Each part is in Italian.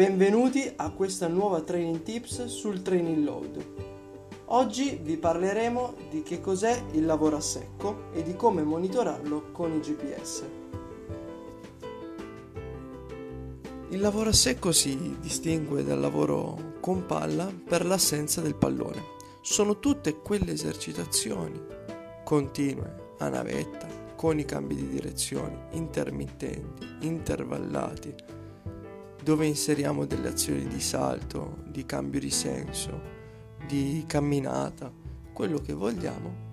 Benvenuti a questa nuova training tips sul training load. Oggi vi parleremo di che cos'è il lavoro a secco e di come monitorarlo con il GPS. Il lavoro a secco si distingue dal lavoro con palla per l'assenza del pallone. Sono tutte quelle esercitazioni continue a navetta con i cambi di direzione intermittenti, intervallati, dove inseriamo delle azioni di salto, di cambio di senso, di camminata, quello che vogliamo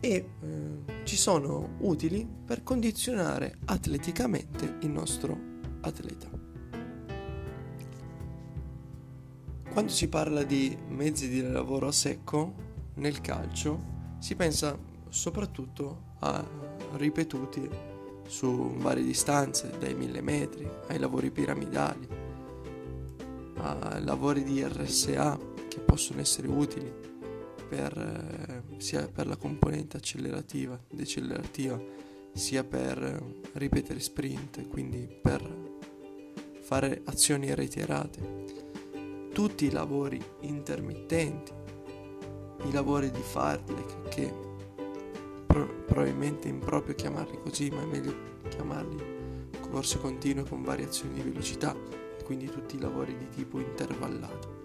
e eh, ci sono utili per condizionare atleticamente il nostro atleta. Quando si parla di mezzi di lavoro a secco nel calcio si pensa soprattutto a ripetuti su varie distanze, dai mille metri ai lavori piramidali, a lavori di RSA che possono essere utili per, eh, sia per la componente accelerativa, decelerativa, sia per ripetere sprint, quindi per fare azioni reiterate. Tutti i lavori intermittenti, i lavori di fartlek che probabilmente improprio chiamarli così, ma è meglio chiamarli corse continue con variazioni di velocità quindi tutti i lavori di tipo intervallato.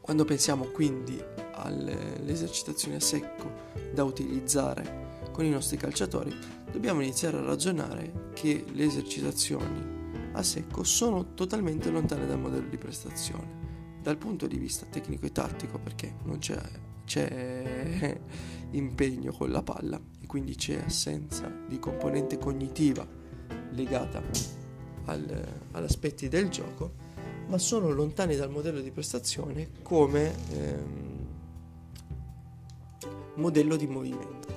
Quando pensiamo quindi alle esercitazioni a secco da utilizzare con i nostri calciatori, dobbiamo iniziare a ragionare che le esercitazioni a secco sono totalmente lontane dal modello di prestazione, dal punto di vista tecnico e tattico, perché non c'è c'è impegno con la palla e quindi c'è assenza di componente cognitiva legata al, agli aspetti del gioco, ma sono lontani dal modello di prestazione come ehm, modello di movimento.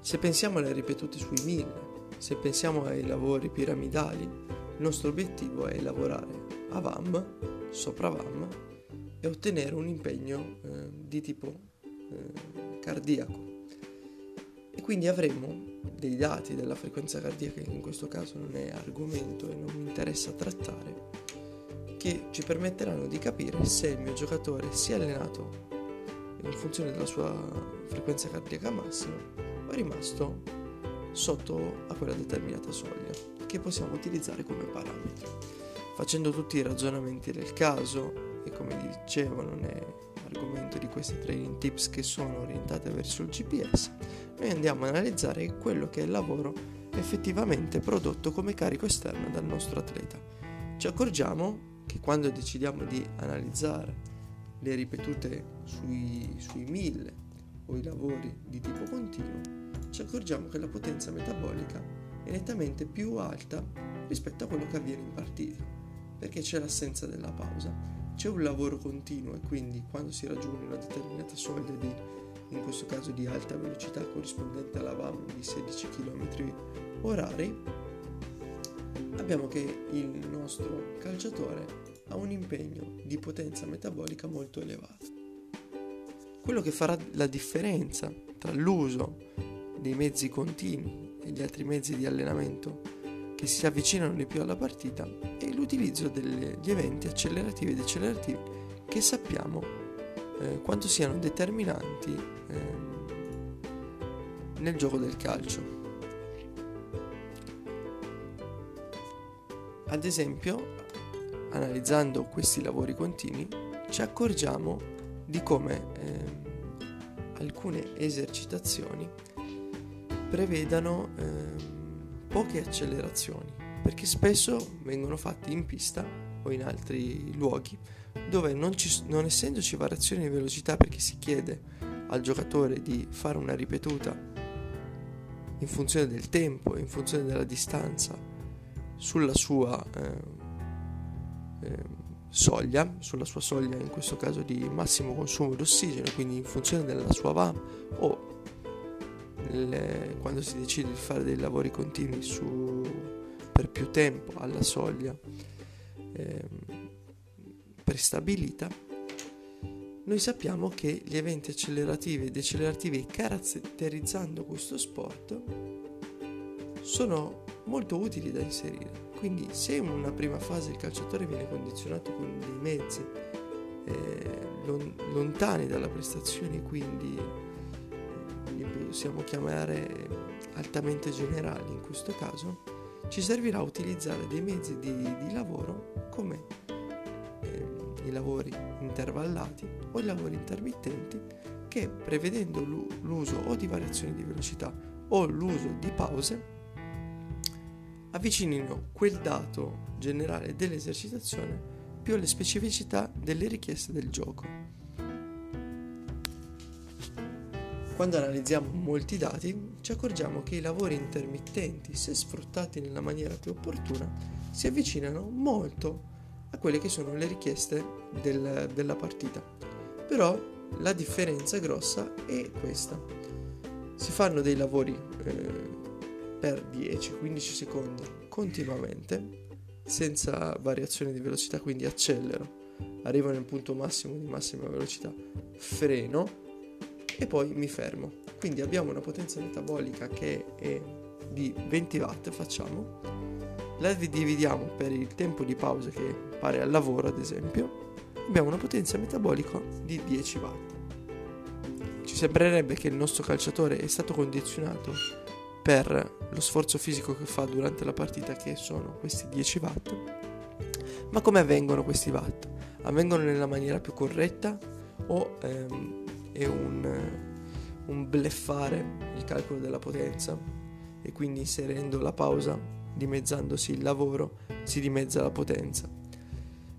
Se pensiamo alle ripetute sui mille, se pensiamo ai lavori piramidali, il nostro obiettivo è lavorare a VAM, sopra VAM, e ottenere un impegno eh, di tipo eh, cardiaco. E quindi avremo dei dati della frequenza cardiaca, che in questo caso non è argomento e non mi interessa trattare, che ci permetteranno di capire se il mio giocatore si è allenato in funzione della sua frequenza cardiaca massima o è rimasto sotto a quella determinata soglia, che possiamo utilizzare come parametro. Facendo tutti i ragionamenti del caso, e come dicevo non è argomento di queste training tips che sono orientate verso il GPS, noi andiamo a analizzare quello che è il lavoro effettivamente prodotto come carico esterno dal nostro atleta. Ci accorgiamo che quando decidiamo di analizzare le ripetute sui, sui 1000 o i lavori di tipo continuo, ci accorgiamo che la potenza metabolica è nettamente più alta rispetto a quello che avviene in partita, perché c'è l'assenza della pausa c'è un lavoro continuo e quindi quando si raggiunge una determinata soglia di, in questo caso di alta velocità corrispondente alla VAM di 16 km orari, abbiamo che il nostro calciatore ha un impegno di potenza metabolica molto elevato. Quello che farà la differenza tra l'uso dei mezzi continui e gli altri mezzi di allenamento che si avvicinano di più alla partita e l'utilizzo degli eventi accelerativi e decelerativi che sappiamo eh, quanto siano determinanti eh, nel gioco del calcio. Ad esempio, analizzando questi lavori continui, ci accorgiamo di come eh, alcune esercitazioni prevedano eh, poche accelerazioni, perché spesso vengono fatte in pista o in altri luoghi dove non, ci, non essendoci variazioni di velocità perché si chiede al giocatore di fare una ripetuta in funzione del tempo, in funzione della distanza, sulla sua eh, eh, soglia, sulla sua soglia in questo caso di massimo consumo di ossigeno, quindi in funzione della sua VAM o le, quando si decide di fare dei lavori continui su, per più tempo alla soglia eh, prestabilita, noi sappiamo che gli eventi accelerativi e decelerativi caratterizzando questo sport sono molto utili da inserire. Quindi se in una prima fase il calciatore viene condizionato con dei mezzi eh, lon- lontani dalla prestazione, quindi li possiamo chiamare altamente generali in questo caso, ci servirà utilizzare dei mezzi di, di lavoro come eh, i lavori intervallati o i lavori intermittenti che prevedendo l'uso o di variazioni di velocità o l'uso di pause avvicinino quel dato generale dell'esercitazione più alle specificità delle richieste del gioco. Quando analizziamo molti dati ci accorgiamo che i lavori intermittenti, se sfruttati nella maniera più opportuna, si avvicinano molto a quelle che sono le richieste del, della partita. Però la differenza grossa è questa. Si fanno dei lavori eh, per 10-15 secondi continuamente, senza variazione di velocità, quindi accelero, arrivo nel punto massimo di massima velocità, freno e poi mi fermo. Quindi abbiamo una potenza metabolica che è di 20 watt, facciamo, la dividiamo per il tempo di pausa che pare al lavoro, ad esempio, abbiamo una potenza metabolica di 10 watt. Ci sembrerebbe che il nostro calciatore è stato condizionato per lo sforzo fisico che fa durante la partita, che sono questi 10 watt. Ma come avvengono questi watt? Avvengono nella maniera più corretta o ehm, è un, un bleffare il calcolo della potenza e quindi inserendo la pausa, dimezzandosi il lavoro, si dimezza la potenza?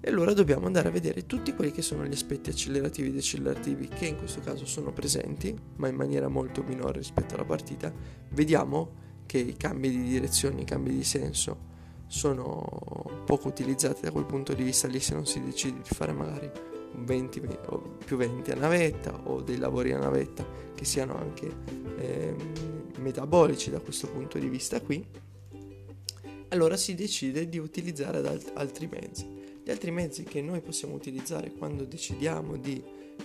E allora dobbiamo andare a vedere tutti quelli che sono gli aspetti accelerativi e decelerativi che in questo caso sono presenti, ma in maniera molto minore rispetto alla partita. Vediamo che i cambi di direzione, i cambi di senso sono poco utilizzati da quel punto di vista lì se non si decide di fare magari 20, 20 o più 20 a navetta o dei lavori a navetta che siano anche eh, metabolici da questo punto di vista qui allora si decide di utilizzare alt- altri mezzi gli altri mezzi che noi possiamo utilizzare quando decidiamo di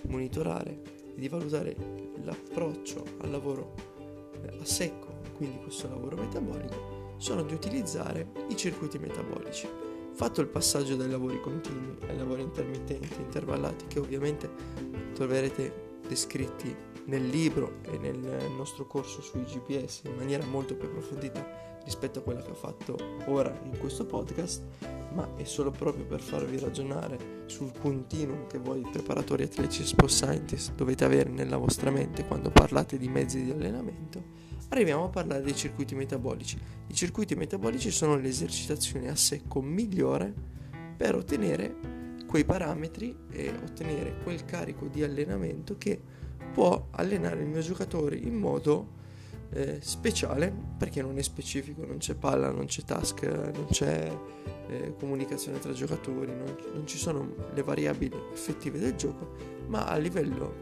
monitorare e di valutare l'approccio al lavoro eh, a secco, quindi questo lavoro metabolico, sono di utilizzare i circuiti metabolici. Fatto il passaggio dai lavori continui ai lavori intermittenti, intervallati, che ovviamente troverete descritti nel libro e nel nostro corso sui GPS in maniera molto più approfondita rispetto a quella che ho fatto ora in questo podcast, ma è solo proprio per farvi ragionare sul continuum che voi preparatori atletici e sports scientist dovete avere nella vostra mente quando parlate di mezzi di allenamento. Arriviamo a parlare dei circuiti metabolici. I circuiti metabolici sono l'esercitazione a secco migliore per ottenere quei parametri e ottenere quel carico di allenamento che può allenare il mio giocatore in modo eh, speciale perché non è specifico, non c'è palla, non c'è task, non c'è eh, comunicazione tra giocatori, non, non, ci sono le variabili effettive del gioco, ma a livello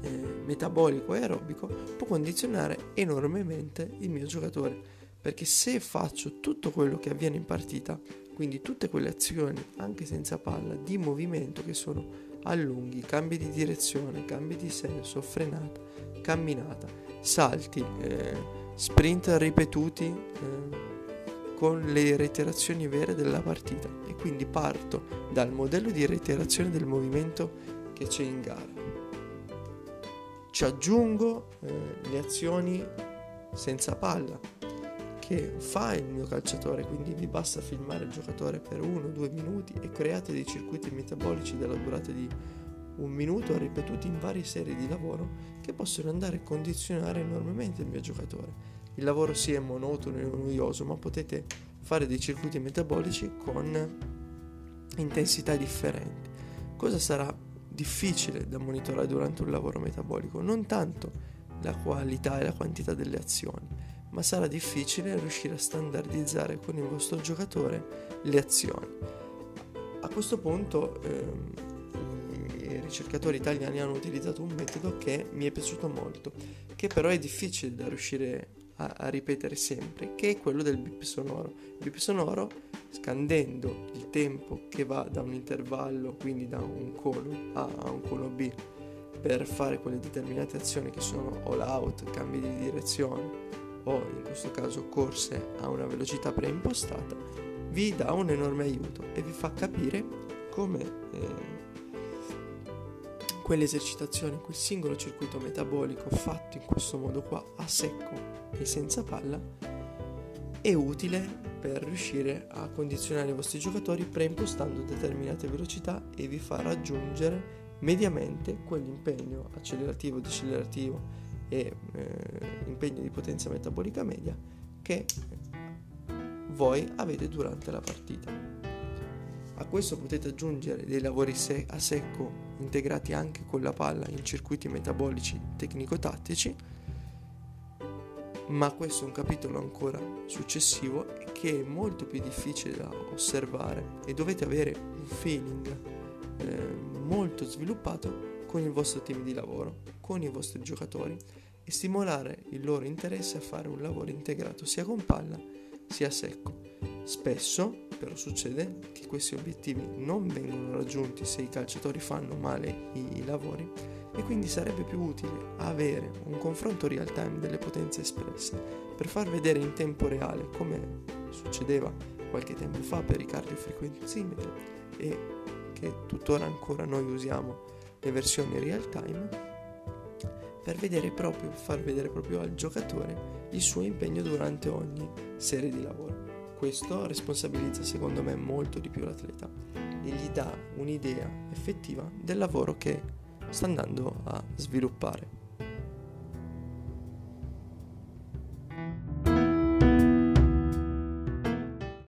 eh, metabolico e aerobico può condizionare enormemente il mio giocatore perché se faccio tutto quello che avviene in partita, quindi tutte quelle azioni anche senza palla di movimento che sono allunghi, cambi di direzione, cambi di senso, frenata, camminata, salti, eh, sprint ripetuti eh, con le reiterazioni vere della partita e quindi parto dal modello di reiterazione del movimento che c'è in gara. Ci aggiungo eh, le azioni senza palla che fa il mio calciatore, quindi vi basta filmare il giocatore per uno o due minuti e create dei circuiti metabolici della durata di un minuto ripetuti in varie serie di lavoro che possono andare a condizionare enormemente il mio giocatore. Il lavoro sì è monotono e noioso, ma potete fare dei circuiti metabolici con intensità differenti. Cosa sarà difficile da monitorare durante un lavoro metabolico? Non tanto la qualità e la quantità delle azioni, ma sarà difficile riuscire a standardizzare con il vostro giocatore le azioni. A questo punto ehm, ricercatori italiani hanno utilizzato un metodo che mi è piaciuto molto, che però è difficile da riuscire a, a ripetere sempre, che è quello del bip sonoro. Il bip sonoro, scandendo il tempo che va da un intervallo, quindi da un cono A a un cono B, per fare quelle determinate azioni che sono all out, cambi di direzione o in questo caso corse a una velocità preimpostata, vi dà un enorme aiuto e vi fa capire come eh, quelle quel singolo circuito metabolico fatto in questo modo qua, a secco e senza palla, è utile per riuscire a condizionare i vostri giocatori preimpostando determinate velocità e vi fa raggiungere mediamente quell'impegno accelerativo, decelerativo e eh, impegno di potenza metabolica media che voi avete durante la partita. A questo potete aggiungere dei lavori a secco integrati anche con la palla in circuiti metabolici tecnico-tattici, ma questo è un capitolo ancora successivo che è molto più difficile da osservare e dovete avere un feeling eh, molto sviluppato con il vostro team di lavoro, con i vostri giocatori e stimolare il loro interesse a fare un lavoro integrato sia con palla sia secco. Spesso però succede che questi obiettivi non vengono raggiunti se i calciatori fanno male i lavori e quindi sarebbe più utile avere un confronto real time delle potenze espresse per far vedere in tempo reale come succedeva qualche tempo fa per i cardiofrequenzimetri e che tuttora ancora noi usiamo le versioni real time per vedere proprio, far vedere proprio al giocatore il suo impegno durante ogni serie di lavoro. Questo responsabilizza secondo me molto di più l'atleta e gli dà un'idea effettiva del lavoro che sta andando a sviluppare.